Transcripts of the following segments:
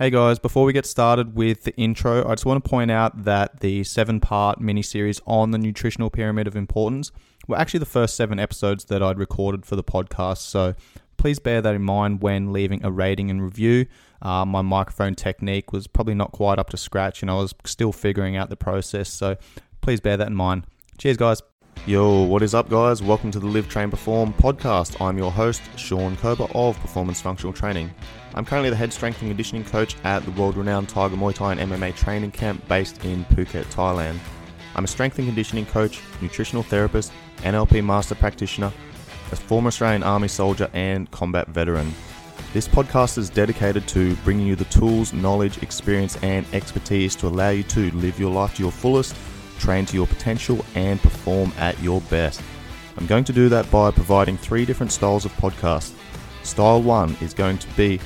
Hey guys, before we get started with the intro, I just want to point out that the seven part mini series on the nutritional pyramid of importance were actually the first seven episodes that I'd recorded for the podcast. So please bear that in mind when leaving a rating and review. Uh, my microphone technique was probably not quite up to scratch and I was still figuring out the process. So please bear that in mind. Cheers, guys. Yo, what is up, guys? Welcome to the Live Train Perform podcast. I'm your host, Sean Kobes of Performance Functional Training. I'm currently the head strength and conditioning coach at the world renowned Tiger Muay Thai and MMA training camp based in Phuket, Thailand. I'm a strength and conditioning coach, nutritional therapist, NLP master practitioner, a former Australian Army soldier, and combat veteran. This podcast is dedicated to bringing you the tools, knowledge, experience, and expertise to allow you to live your life to your fullest, train to your potential, and perform at your best. I'm going to do that by providing three different styles of podcast. Style 1 is going to be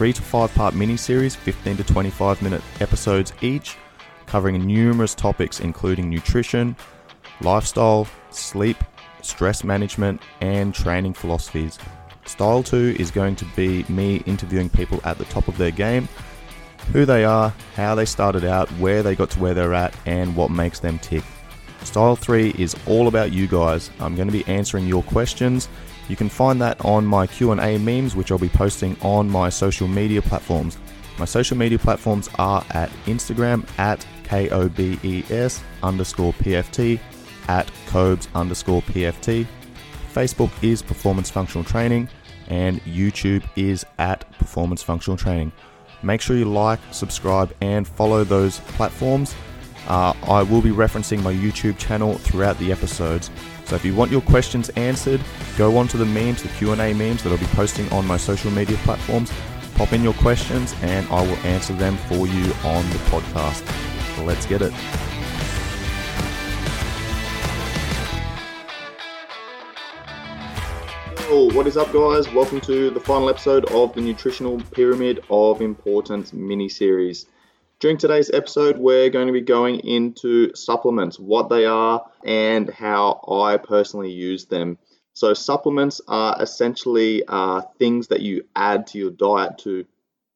three to five part mini series, 15 to 25 minute episodes each, covering numerous topics including nutrition, lifestyle, sleep, stress management, and training philosophies. Style 2 is going to be me interviewing people at the top of their game, who they are, how they started out, where they got to where they're at, and what makes them tick. Style 3 is all about you guys. I'm going to be answering your questions you can find that on my Q&A memes, which I'll be posting on my social media platforms. My social media platforms are at Instagram at K-O-B-E-S underscore PFT, at Kobes underscore PFT. Facebook is Performance Functional Training, and YouTube is at Performance Functional Training. Make sure you like, subscribe, and follow those platforms. Uh, I will be referencing my YouTube channel throughout the episodes. So if you want your questions answered, go on to the memes, the Q&A memes that I'll be posting on my social media platforms. Pop in your questions and I will answer them for you on the podcast. let's get it. What is up, guys? Welcome to the final episode of the Nutritional Pyramid of Importance mini series. During today's episode, we're going to be going into supplements, what they are, and how I personally use them. So, supplements are essentially uh, things that you add to your diet to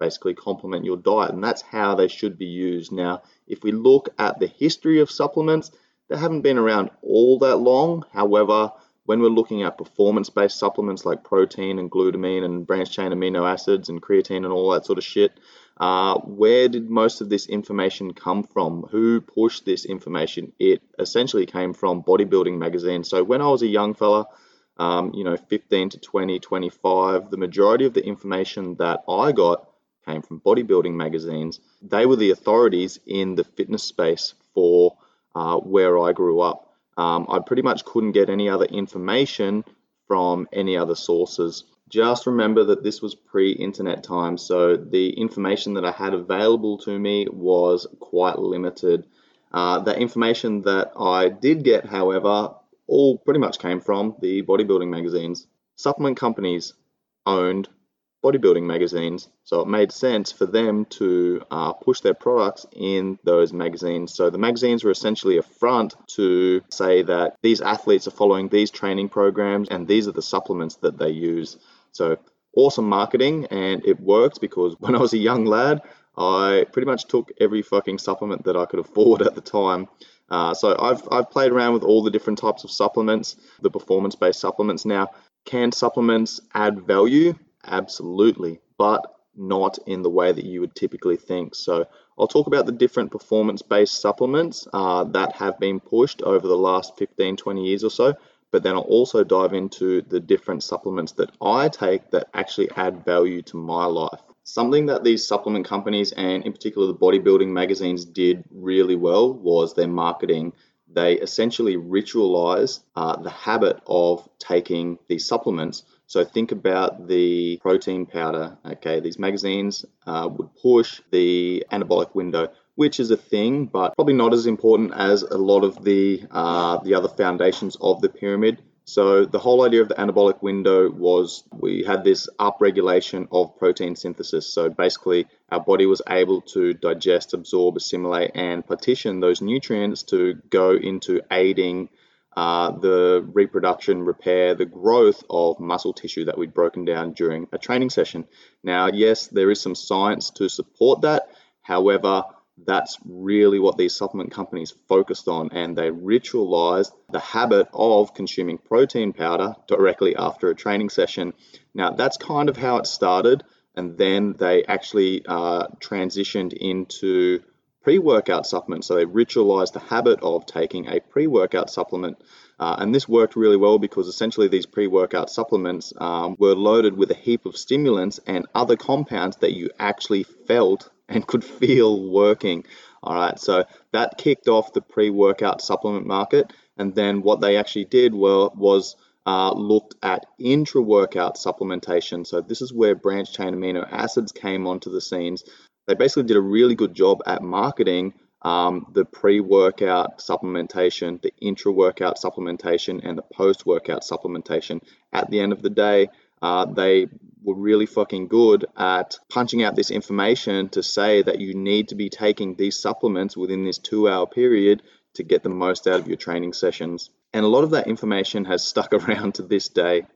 basically complement your diet, and that's how they should be used. Now, if we look at the history of supplements, they haven't been around all that long. However, when we're looking at performance based supplements like protein and glutamine and branched chain amino acids and creatine and all that sort of shit, uh, where did most of this information come from? Who pushed this information? It essentially came from bodybuilding magazines. So when I was a young fella, um, you know, 15 to 20, 25, the majority of the information that I got came from bodybuilding magazines. They were the authorities in the fitness space for uh, where I grew up. Um, I pretty much couldn't get any other information from any other sources. Just remember that this was pre internet time, so the information that I had available to me was quite limited. Uh, the information that I did get, however, all pretty much came from the bodybuilding magazines. Supplement companies owned bodybuilding magazines, so it made sense for them to uh, push their products in those magazines. So the magazines were essentially a front to say that these athletes are following these training programs and these are the supplements that they use. So awesome marketing, and it worked because when I was a young lad, I pretty much took every fucking supplement that I could afford at the time. Uh, so I've, I've played around with all the different types of supplements, the performance based supplements. Now, can supplements add value? Absolutely, but not in the way that you would typically think. So I'll talk about the different performance based supplements uh, that have been pushed over the last 15, 20 years or so but then I'll also dive into the different supplements that I take that actually add value to my life. Something that these supplement companies and in particular the bodybuilding magazines did really well was their marketing. They essentially ritualize uh, the habit of taking these supplements. So think about the protein powder. Okay, these magazines uh, would push the anabolic window which is a thing, but probably not as important as a lot of the uh, the other foundations of the pyramid. So the whole idea of the anabolic window was we had this upregulation of protein synthesis. So basically, our body was able to digest, absorb, assimilate, and partition those nutrients to go into aiding uh, the reproduction, repair, the growth of muscle tissue that we'd broken down during a training session. Now, yes, there is some science to support that. However, that's really what these supplement companies focused on, and they ritualized the habit of consuming protein powder directly after a training session. Now, that's kind of how it started, and then they actually uh, transitioned into pre workout supplements. So they ritualized the habit of taking a pre workout supplement. Uh, and this worked really well because essentially these pre workout supplements um, were loaded with a heap of stimulants and other compounds that you actually felt and could feel working. All right, so that kicked off the pre workout supplement market. And then what they actually did well, was uh, looked at intra workout supplementation. So, this is where branched chain amino acids came onto the scenes they basically did a really good job at marketing um, the pre-workout supplementation, the intra-workout supplementation, and the post-workout supplementation. At the end of the day, uh, they were really fucking good at punching out this information to say that you need to be taking these supplements within this two-hour period to get the most out of your training sessions. And a lot of that information has stuck around to this day.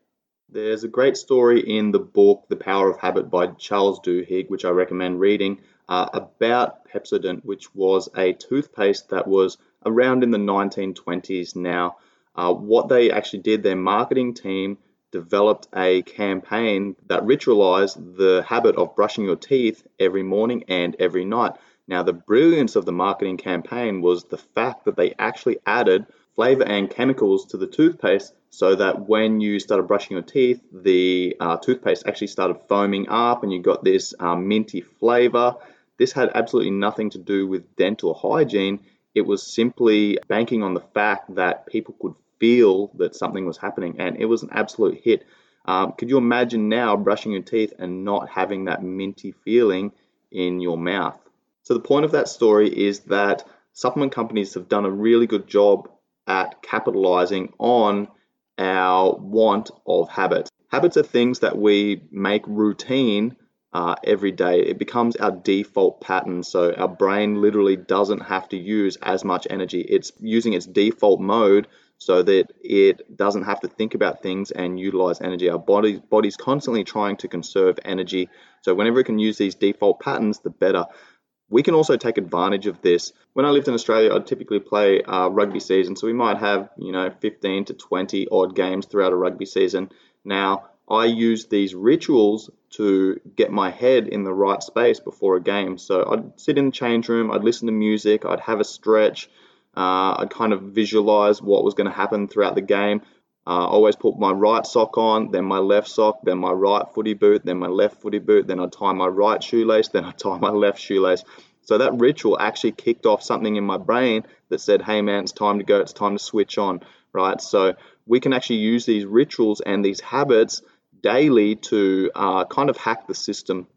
There's a great story in the book The Power of Habit by Charles Duhigg, which I recommend reading, uh, about Pepsodent, which was a toothpaste that was around in the 1920s now. Uh, what they actually did, their marketing team developed a campaign that ritualized the habit of brushing your teeth every morning and every night. Now, the brilliance of the marketing campaign was the fact that they actually added flavor and chemicals to the toothpaste so that when you started brushing your teeth, the uh, toothpaste actually started foaming up and you got this um, minty flavor. This had absolutely nothing to do with dental hygiene. It was simply banking on the fact that people could feel that something was happening, and it was an absolute hit. Um, could you imagine now brushing your teeth and not having that minty feeling in your mouth? So, the point of that story is that supplement companies have done a really good job at capitalizing on our want of habits. Habits are things that we make routine uh, every day. It becomes our default pattern. So our brain literally doesn't have to use as much energy. It's using its default mode so that it doesn't have to think about things and utilize energy. Our body, body's constantly trying to conserve energy. So whenever it can use these default patterns, the better. We can also take advantage of this. When I lived in Australia, I'd typically play uh, rugby season, so we might have you know 15 to 20 odd games throughout a rugby season. Now, I use these rituals to get my head in the right space before a game. So I'd sit in the change room, I'd listen to music, I'd have a stretch, uh, I'd kind of visualize what was going to happen throughout the game. Uh, I always put my right sock on, then my left sock, then my right footy boot, then my left footy boot, then I'd tie my right shoelace, then I'd tie my left shoelace. So that ritual actually kicked off something in my brain that said, hey man, it's time to go, it's time to switch on, right? So we can actually use these rituals and these habits daily to uh, kind of hack the system.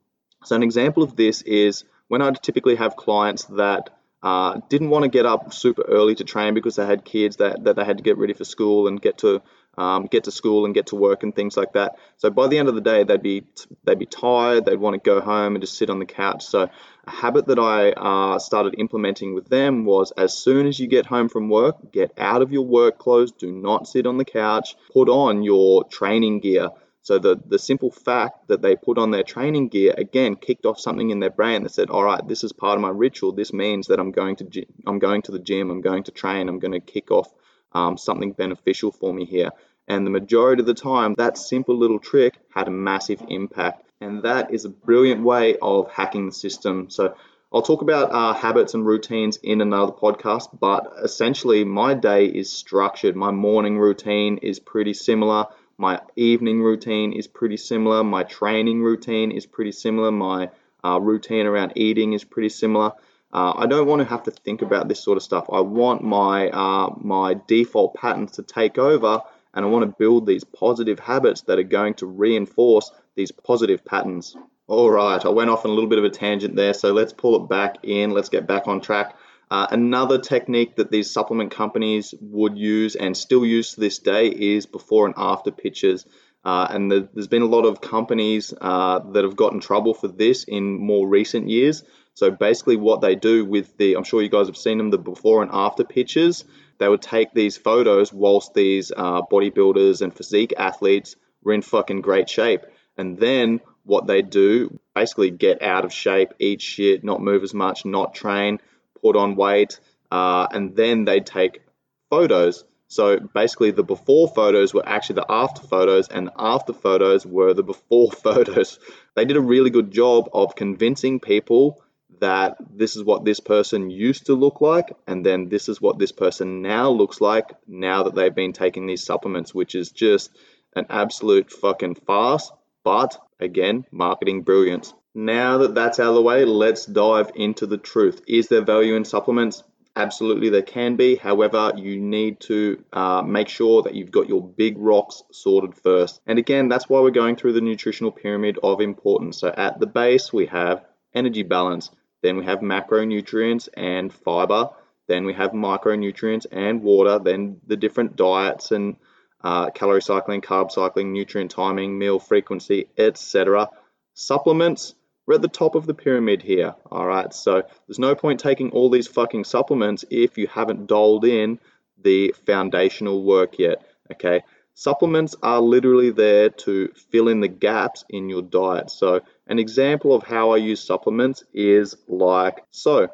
So an example of this is when I typically have clients that uh, didn't want to get up super early to train because they had kids that, that they had to get ready for school and get to um, get to school and get to work and things like that. So by the end of the day, they'd be they'd be tired. They'd want to go home and just sit on the couch. So a habit that I uh, started implementing with them was as soon as you get home from work, get out of your work clothes. Do not sit on the couch. Put on your training gear. So the, the simple fact that they put on their training gear again kicked off something in their brain that said, all right, this is part of my ritual. This means that I'm going to I'm going to the gym. I'm going to train. I'm going to kick off um, something beneficial for me here. And the majority of the time, that simple little trick had a massive impact. And that is a brilliant way of hacking the system. So I'll talk about uh, habits and routines in another podcast, but essentially, my day is structured. My morning routine is pretty similar. My evening routine is pretty similar. My training routine is pretty similar. My uh, routine around eating is pretty similar. Uh, I don't want to have to think about this sort of stuff. I want my uh, my default patterns to take over, and I want to build these positive habits that are going to reinforce these positive patterns. All right, I went off on a little bit of a tangent there, so let's pull it back in. Let's get back on track. Uh, another technique that these supplement companies would use and still use to this day is before and after pictures. Uh, and the, there's been a lot of companies uh, that have gotten trouble for this in more recent years. So basically, what they do with the, I'm sure you guys have seen them, the before and after pictures, they would take these photos whilst these uh, bodybuilders and physique athletes were in fucking great shape. And then what they do, basically get out of shape, eat shit, not move as much, not train, put on weight, uh, and then they take photos. So basically, the before photos were actually the after photos, and the after photos were the before photos. They did a really good job of convincing people that this is what this person used to look like, and then this is what this person now looks like now that they've been taking these supplements, which is just an absolute fucking farce. But again, marketing brilliance. Now that that's out of the way, let's dive into the truth. Is there value in supplements? Absolutely, there can be. However, you need to uh, make sure that you've got your big rocks sorted first. And again, that's why we're going through the nutritional pyramid of importance. So at the base, we have energy balance. Then we have macronutrients and fiber. Then we have micronutrients and water. Then the different diets and uh, calorie cycling, carb cycling, nutrient timing, meal frequency, etc. Supplements, we're at the top of the pyramid here. All right, so there's no point taking all these fucking supplements if you haven't doled in the foundational work yet. Okay, supplements are literally there to fill in the gaps in your diet. So, an example of how I use supplements is like so.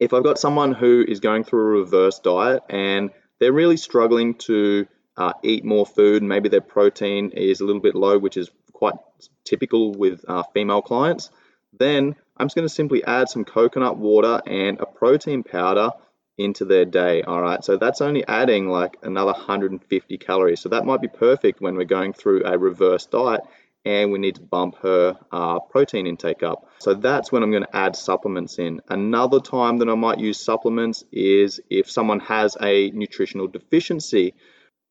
If I've got someone who is going through a reverse diet and they're really struggling to uh, eat more food. Maybe their protein is a little bit low, which is quite typical with uh, female clients. Then I'm just going to simply add some coconut water and a protein powder into their day. All right, so that's only adding like another 150 calories. So that might be perfect when we're going through a reverse diet and we need to bump her uh, protein intake up. So that's when I'm going to add supplements in. Another time that I might use supplements is if someone has a nutritional deficiency.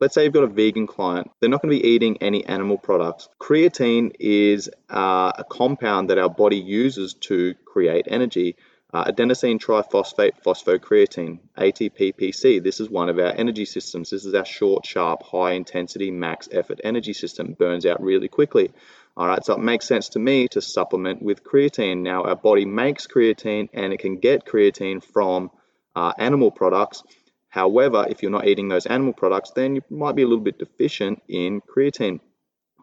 Let's say you've got a vegan client, they're not going to be eating any animal products. Creatine is uh, a compound that our body uses to create energy. Uh, adenosine triphosphate phosphocreatine, ATPPC. This is one of our energy systems. This is our short, sharp, high intensity, max effort energy system. Burns out really quickly. All right, so it makes sense to me to supplement with creatine. Now, our body makes creatine and it can get creatine from uh, animal products. However, if you're not eating those animal products, then you might be a little bit deficient in creatine.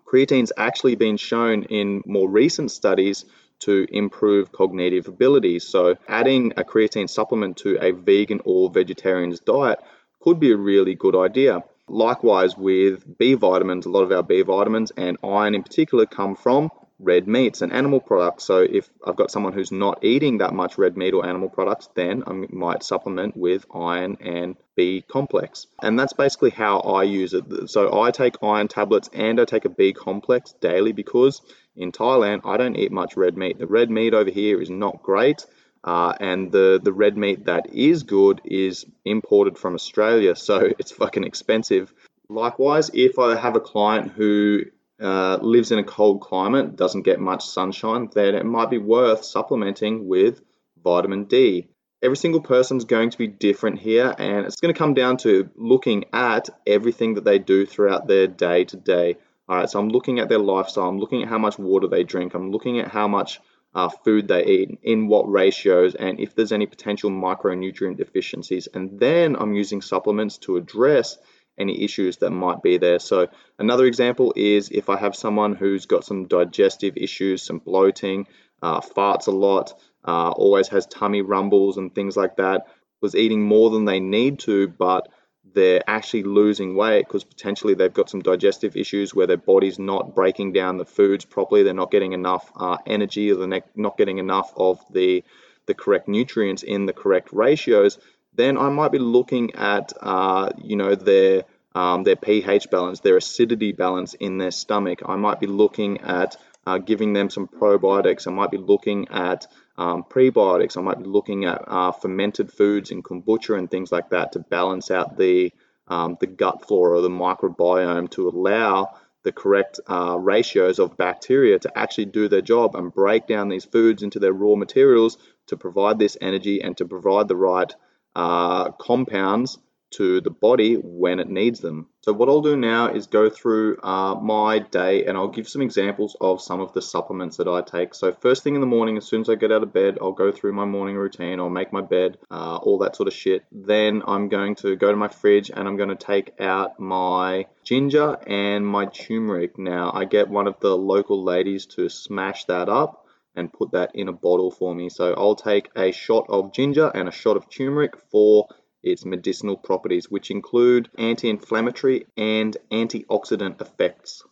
Creatine's actually been shown in more recent studies to improve cognitive abilities. So, adding a creatine supplement to a vegan or vegetarian's diet could be a really good idea. Likewise, with B vitamins, a lot of our B vitamins and iron in particular come from red meats and animal products. So if I've got someone who's not eating that much red meat or animal products, then I might supplement with iron and B complex. And that's basically how I use it. So I take iron tablets and I take a B complex daily because in Thailand I don't eat much red meat. The red meat over here is not great. Uh, and the, the red meat that is good is imported from Australia, so it's fucking expensive. Likewise, if I have a client who uh, lives in a cold climate, doesn't get much sunshine, then it might be worth supplementing with vitamin D. Every single person's going to be different here, and it's going to come down to looking at everything that they do throughout their day to day. All right, so I'm looking at their lifestyle, I'm looking at how much water they drink, I'm looking at how much uh, food they eat, in what ratios, and if there's any potential micronutrient deficiencies. And then I'm using supplements to address any issues that might be there. So another example is if I have someone who's got some digestive issues, some bloating, uh, farts a lot, uh, always has tummy rumbles and things like that, was eating more than they need to, but they're actually losing weight because potentially they've got some digestive issues where their body's not breaking down the foods properly, they're not getting enough uh, energy, or they're not getting enough of the the correct nutrients in the correct ratios, then I might be looking at uh, you know their um, their pH balance, their acidity balance in their stomach. I might be looking at uh, giving them some probiotics. I might be looking at um, prebiotics. I might be looking at uh, fermented foods and kombucha and things like that to balance out the um, the gut flora or the microbiome to allow the correct uh, ratios of bacteria to actually do their job and break down these foods into their raw materials to provide this energy and to provide the right uh, compounds to the body when it needs them. So what I'll do now is go through uh, my day and I'll give some examples of some of the supplements that I take. So first thing in the morning, as soon as I get out of bed, I'll go through my morning routine, I'll make my bed, uh, all that sort of shit. Then I'm going to go to my fridge and I'm going to take out my ginger and my turmeric. Now I get one of the local ladies to smash that up and put that in a bottle for me. So I'll take a shot of ginger and a shot of turmeric for its medicinal properties, which include anti inflammatory and antioxidant effects.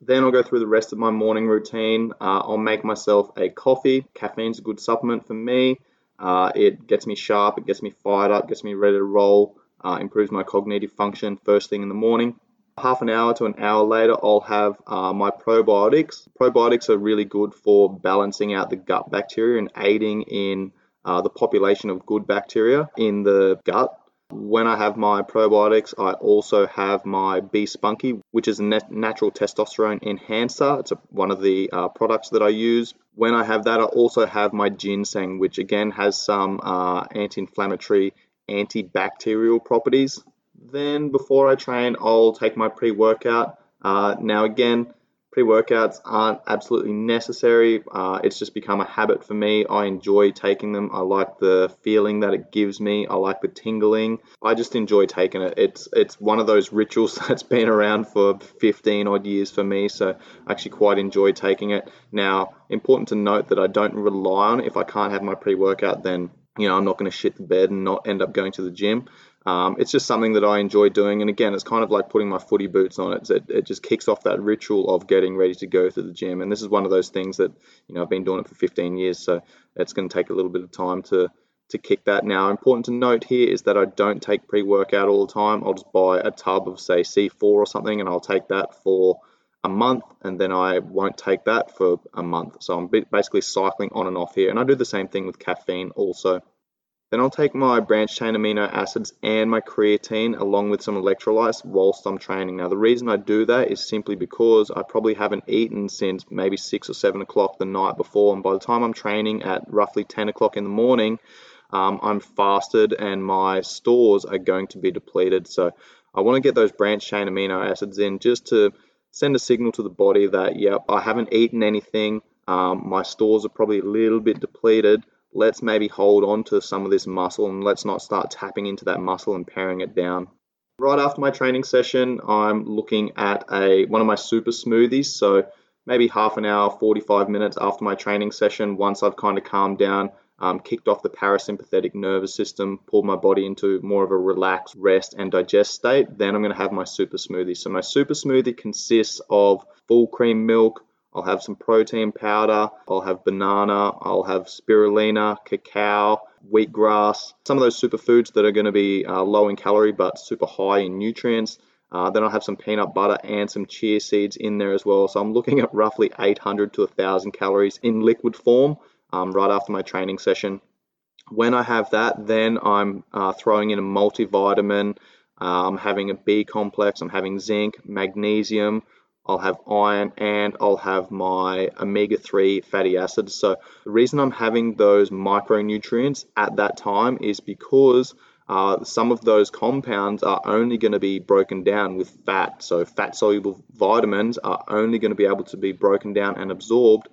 Then I'll go through the rest of my morning routine. Uh, I'll make myself a coffee. Caffeine's a good supplement for me. Uh, it gets me sharp, it gets me fired up, gets me ready to roll, uh, improves my cognitive function first thing in the morning. Half an hour to an hour later, I'll have uh, my probiotics. Probiotics are really good for balancing out the gut bacteria and aiding in uh, the population of good bacteria in the gut. When I have my probiotics, I also have my B Spunky, which is a natural testosterone enhancer. It's a, one of the uh, products that I use. When I have that, I also have my ginseng, which again has some uh, anti inflammatory, antibacterial properties. Then, before I train, I'll take my pre workout. Uh, now, again, Pre workouts aren't absolutely necessary. Uh, it's just become a habit for me. I enjoy taking them. I like the feeling that it gives me. I like the tingling. I just enjoy taking it. It's it's one of those rituals that's been around for 15 odd years for me. So I actually quite enjoy taking it. Now, important to note that I don't rely on it. If I can't have my pre workout, then you know I'm not going to shit the bed and not end up going to the gym. Um, it's just something that I enjoy doing, and again, it's kind of like putting my footy boots on. It, it, it just kicks off that ritual of getting ready to go to the gym, and this is one of those things that you know I've been doing it for 15 years, so it's going to take a little bit of time to to kick that. Now, important to note here is that I don't take pre-workout all the time. I'll just buy a tub of say C4 or something, and I'll take that for a month, and then I won't take that for a month. So I'm basically cycling on and off here, and I do the same thing with caffeine also. Then I'll take my branched chain amino acids and my creatine along with some electrolytes whilst I'm training. Now, the reason I do that is simply because I probably haven't eaten since maybe 6 or 7 o'clock the night before, and by the time I'm training at roughly 10 o'clock in the morning, um, I'm fasted and my stores are going to be depleted. So I want to get those branched chain amino acids in just to send a signal to the body that, yep, I haven't eaten anything. Um, my stores are probably a little bit depleted let's maybe hold on to some of this muscle and let's not start tapping into that muscle and paring it down. Right after my training session, I'm looking at a one of my super smoothies. So maybe half an hour, 45 minutes after my training session, once I've kind of calmed down, um, kicked off the parasympathetic nervous system, pulled my body into more of a relaxed rest and digest state, then I'm going to have my super smoothie. So my super smoothie consists of full cream milk, I'll have some protein powder, I'll have banana, I'll have spirulina, cacao, wheatgrass, some of those superfoods that are going to be uh, low in calorie but super high in nutrients. Uh, then I'll have some peanut butter and some chia seeds in there as well. So I'm looking at roughly 800 to 1,000 calories in liquid form um, right after my training session. When I have that, then I'm uh, throwing in a multivitamin. Uh, I'm having a B complex. I'm having zinc, magnesium, I'll have iron, and I'll have my omega 3 fatty acids. So, the reason I'm having those micronutrients at that time is because uh, some of those compounds are only going to be broken down with fat. So, fat soluble vitamins are only going to be able to be broken down and absorbed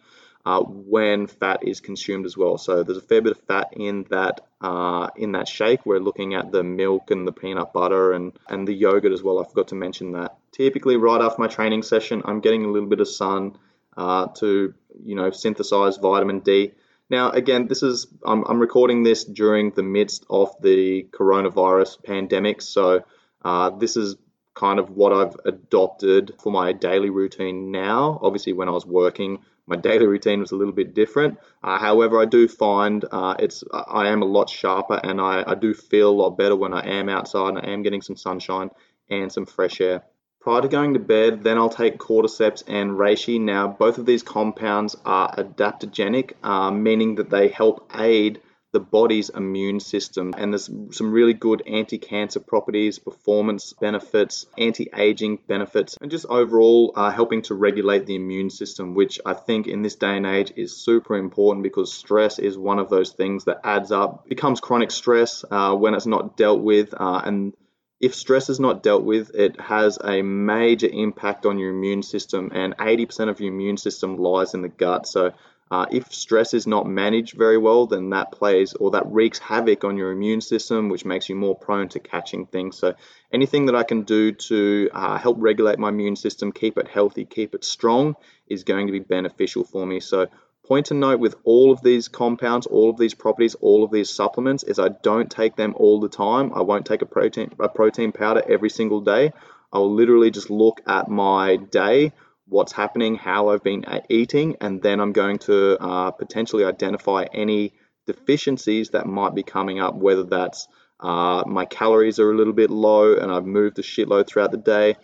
uh, when fat is consumed as well. So there's a fair bit of fat in that uh, in that shake. We're looking at the milk and the peanut butter and and the yogurt as well. I forgot to mention that. Typically, right after my training session, I'm getting a little bit of sun uh, to you know synthesize vitamin D. Now, again, this is I'm, I'm recording this during the midst of the coronavirus pandemic, so uh, this is kind of what I've adopted for my daily routine now. Obviously, when I was working, my daily routine was a little bit different. Uh, however, I do find uh, it's I am a lot sharper and I, I do feel a lot better when I am outside and I am getting some sunshine and some fresh air. Prior to going to bed, then I'll take cordyceps and reishi. Now, both of these compounds are adaptogenic, uh, meaning that they help aid the body's immune system. And there's some really good anti cancer properties, performance benefits, anti aging benefits, and just overall uh, helping to regulate the immune system, which I think in this day and age is super important because stress is one of those things that adds up, becomes chronic stress uh, when it's not dealt with. Uh, and if stress is not dealt with, it has a major impact on your immune system, and 80% of your immune system lies in the gut. So, uh, if stress is not managed very well, then that plays or that wreaks havoc on your immune system, which makes you more prone to catching things. So, anything that I can do to uh, help regulate my immune system, keep it healthy, keep it strong, is going to be beneficial for me. So, point to note with all of these compounds, all of these properties, all of these supplements is I don't take them all the time. I won't take a protein a protein powder every single day. I'll literally just look at my day what's happening, how I've been eating, and then I'm going to uh, potentially identify any deficiencies that might be coming up, whether that's uh, my calories are a little bit low and I've moved a shitload throughout the day,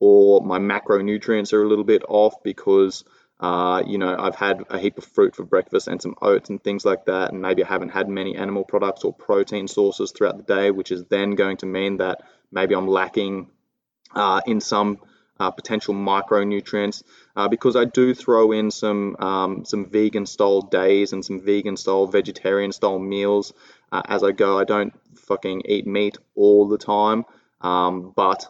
or my macronutrients are a little bit off because uh, you know I've had a heap of fruit for breakfast and some oats and things like that, and maybe I haven't had many animal products or protein sources throughout the day, which is then going to mean that maybe I'm lacking uh, in some uh, potential micronutrients uh, because I do throw in some um, some vegan style days and some vegan style vegetarian style meals uh, as I go. I don't fucking eat meat all the time, um, but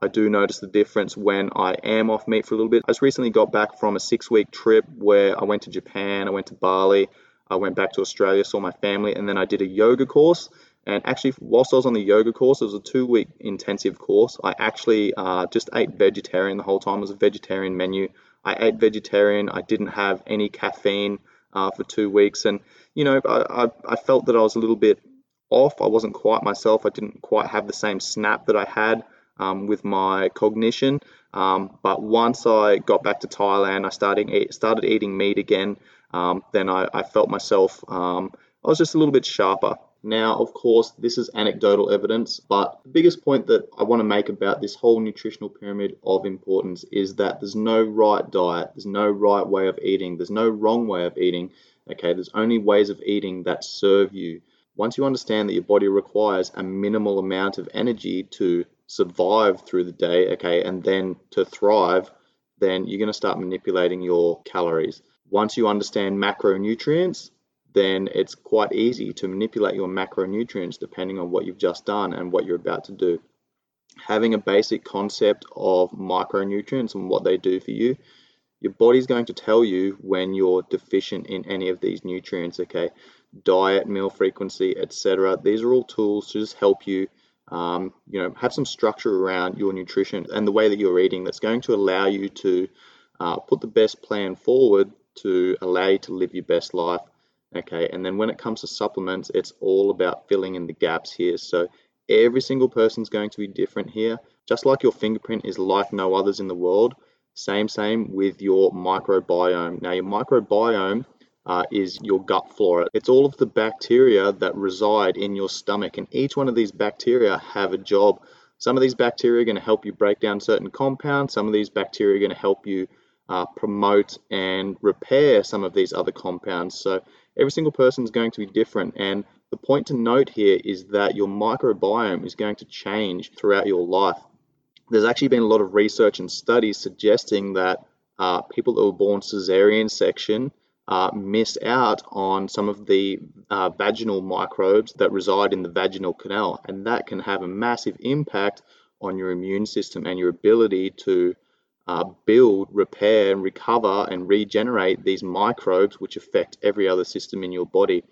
I do notice the difference when I am off meat for a little bit. I just recently got back from a six week trip where I went to Japan, I went to Bali, I went back to Australia, saw my family, and then I did a yoga course. And actually, whilst I was on the yoga course, it was a two week intensive course. I actually uh, just ate vegetarian the whole time. It was a vegetarian menu. I ate vegetarian. I didn't have any caffeine uh, for two weeks. And, you know, I, I, I, felt that I was a little bit off. I wasn't quite myself. I didn't quite have the same snap that I had um, with my cognition. Um, but once I got back to Thailand, I started, started eating meat again. Um, then I, I, felt myself, um, I was just a little bit sharper. Now, of course, this is anecdotal evidence, but the biggest point that I want to make about this whole nutritional pyramid of importance is that there's no right diet, there's no right way of eating, there's no wrong way of eating. Okay, there's only ways of eating that serve you. Once you understand that your body requires a minimal amount of energy to survive through the day, okay, and then to thrive, then you're going to start manipulating your calories. Once you understand macronutrients, then it's quite easy to manipulate your macronutrients depending on what you've just done and what you're about to do. Having a basic concept of micronutrients and what they do for you, your body's going to tell you when you're deficient in any of these nutrients, okay? Diet, meal frequency, etc. These are all tools to just help you um, you know, have some structure around your nutrition and the way that you're eating that's going to allow you to uh, put the best plan forward to allow you to live your best life Okay, and then when it comes to supplements, it's all about filling in the gaps here. So every single person's going to be different here. Just like your fingerprint is like no others in the world, same, same with your microbiome. Now, your microbiome uh, is your gut flora. It's all of the bacteria that reside in your stomach, and each one of these bacteria have a job. Some of these bacteria are going to help you break down certain compounds. Some of these bacteria are going to help you uh, promote and repair some of these other compounds. So every single person is going to be different. And the point to note here is that your microbiome is going to change throughout your life. There's actually been a lot of research and studies suggesting that uh, people that were born cesarean section uh, miss out on some of the uh, vaginal microbes that reside in the vaginal canal, and that can have a massive impact on your immune system and your ability to uh, build, repair, and recover and regenerate these microbes which affect every other system in your body.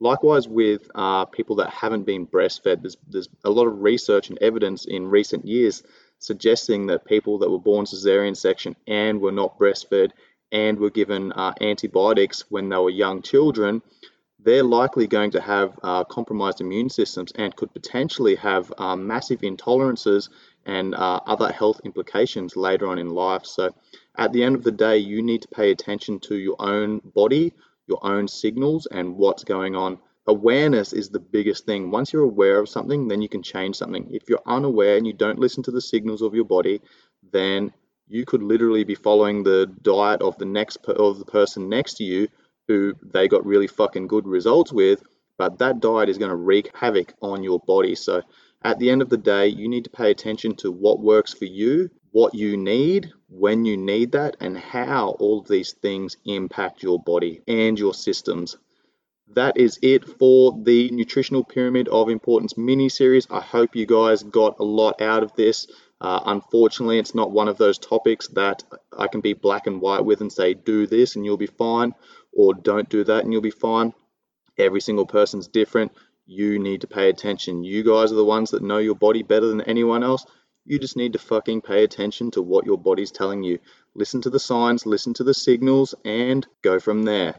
Likewise, with uh, people that haven't been breastfed, there's, there's a lot of research and evidence in recent years suggesting that people that were born cesarean section and were not breastfed and were given uh, antibiotics when they were young children, they're likely going to have uh, compromised immune systems and could potentially have uh, massive intolerances and uh, other health implications later on in life. So, at the end of the day, you need to pay attention to your own body, your own signals, and what's going on. Awareness is the biggest thing. Once you're aware of something, then you can change something. If you're unaware and you don't listen to the signals of your body, then you could literally be following the diet of the next per- of the person next to you who they got really fucking good results with, but that diet is going to wreak havoc on your body. So at the end of the day, you need to pay attention to what works for you, what you need, when you need that, and how all of these things impact your body and your systems. that is it for the Nutritional Pyramid of Importance mini series. I hope you guys got a lot out of this. Uh, unfortunately, it's not one of those topics that I can be black and white with and say, do this and you'll be fine, or don't do that and you'll be fine. Every single person's different. You need to pay attention. You guys are the ones that know your body better than anyone else. You just need to fucking pay attention to what your body's telling you. Listen to the signs, listen to the signals, and go from there.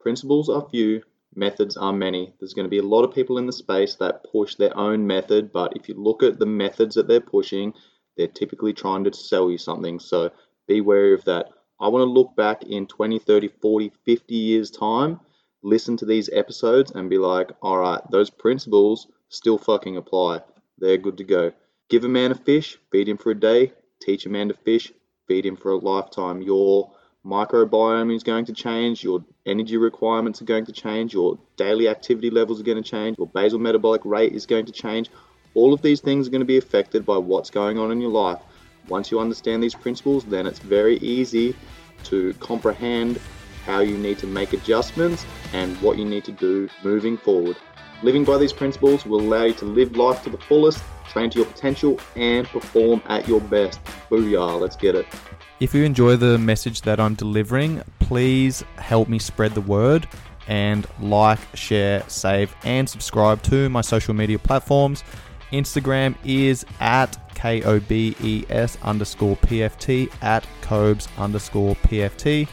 Principles are few, methods are many. There's going to be a lot of people in the space that push their own method, but if you look at the methods that they're pushing, they're typically trying to sell you something. So be wary of that. I want to look back in 20, 30, 40, 50 years' time, listen to these episodes, and be like, all right, those principles still fucking apply. They're good to go. Give a man a fish, feed him for a day. Teach a man to fish, feed him for a lifetime. Your microbiome is going to change, your energy requirements are going to change, your daily activity levels are going to change, your basal metabolic rate is going to change. All of these things are going to be affected by what's going on in your life. Once you understand these principles, then it's very easy to comprehend how you need to make adjustments and what you need to do moving forward. Living by these principles will allow you to live life to the fullest, train to your potential, and perform at your best. Booyah, let's get it. If you enjoy the message that I'm delivering, please help me spread the word and like, share, save, and subscribe to my social media platforms. Instagram is at K-O-B-E-S underscore PFT at Kobes underscore PFT.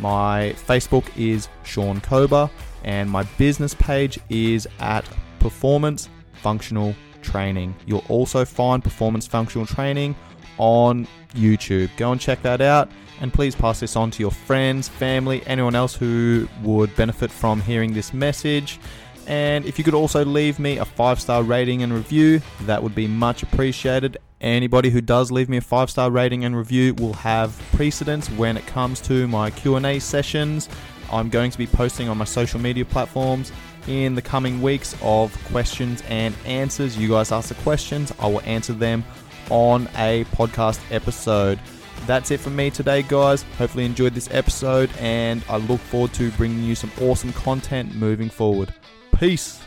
My Facebook is Sean Kobes and my business page is at Performance Functional Training. You'll also find Performance Functional Training on YouTube. Go and check that out. And please pass this on to your friends, family, anyone else who would benefit from hearing this message. And if you could also leave me a five star rating and review, that would be much appreciated. Anybody who does leave me a five star rating and review will have precedence when it comes to my Q&A sessions. I'm going to be posting on my social media platforms in the coming weeks of questions and answers. You guys ask the questions, I will answer them on a podcast episode. That's it for me today, guys. Hopefully, enjoyed this episode, and I look forward to bringing you some awesome content moving forward. Peace.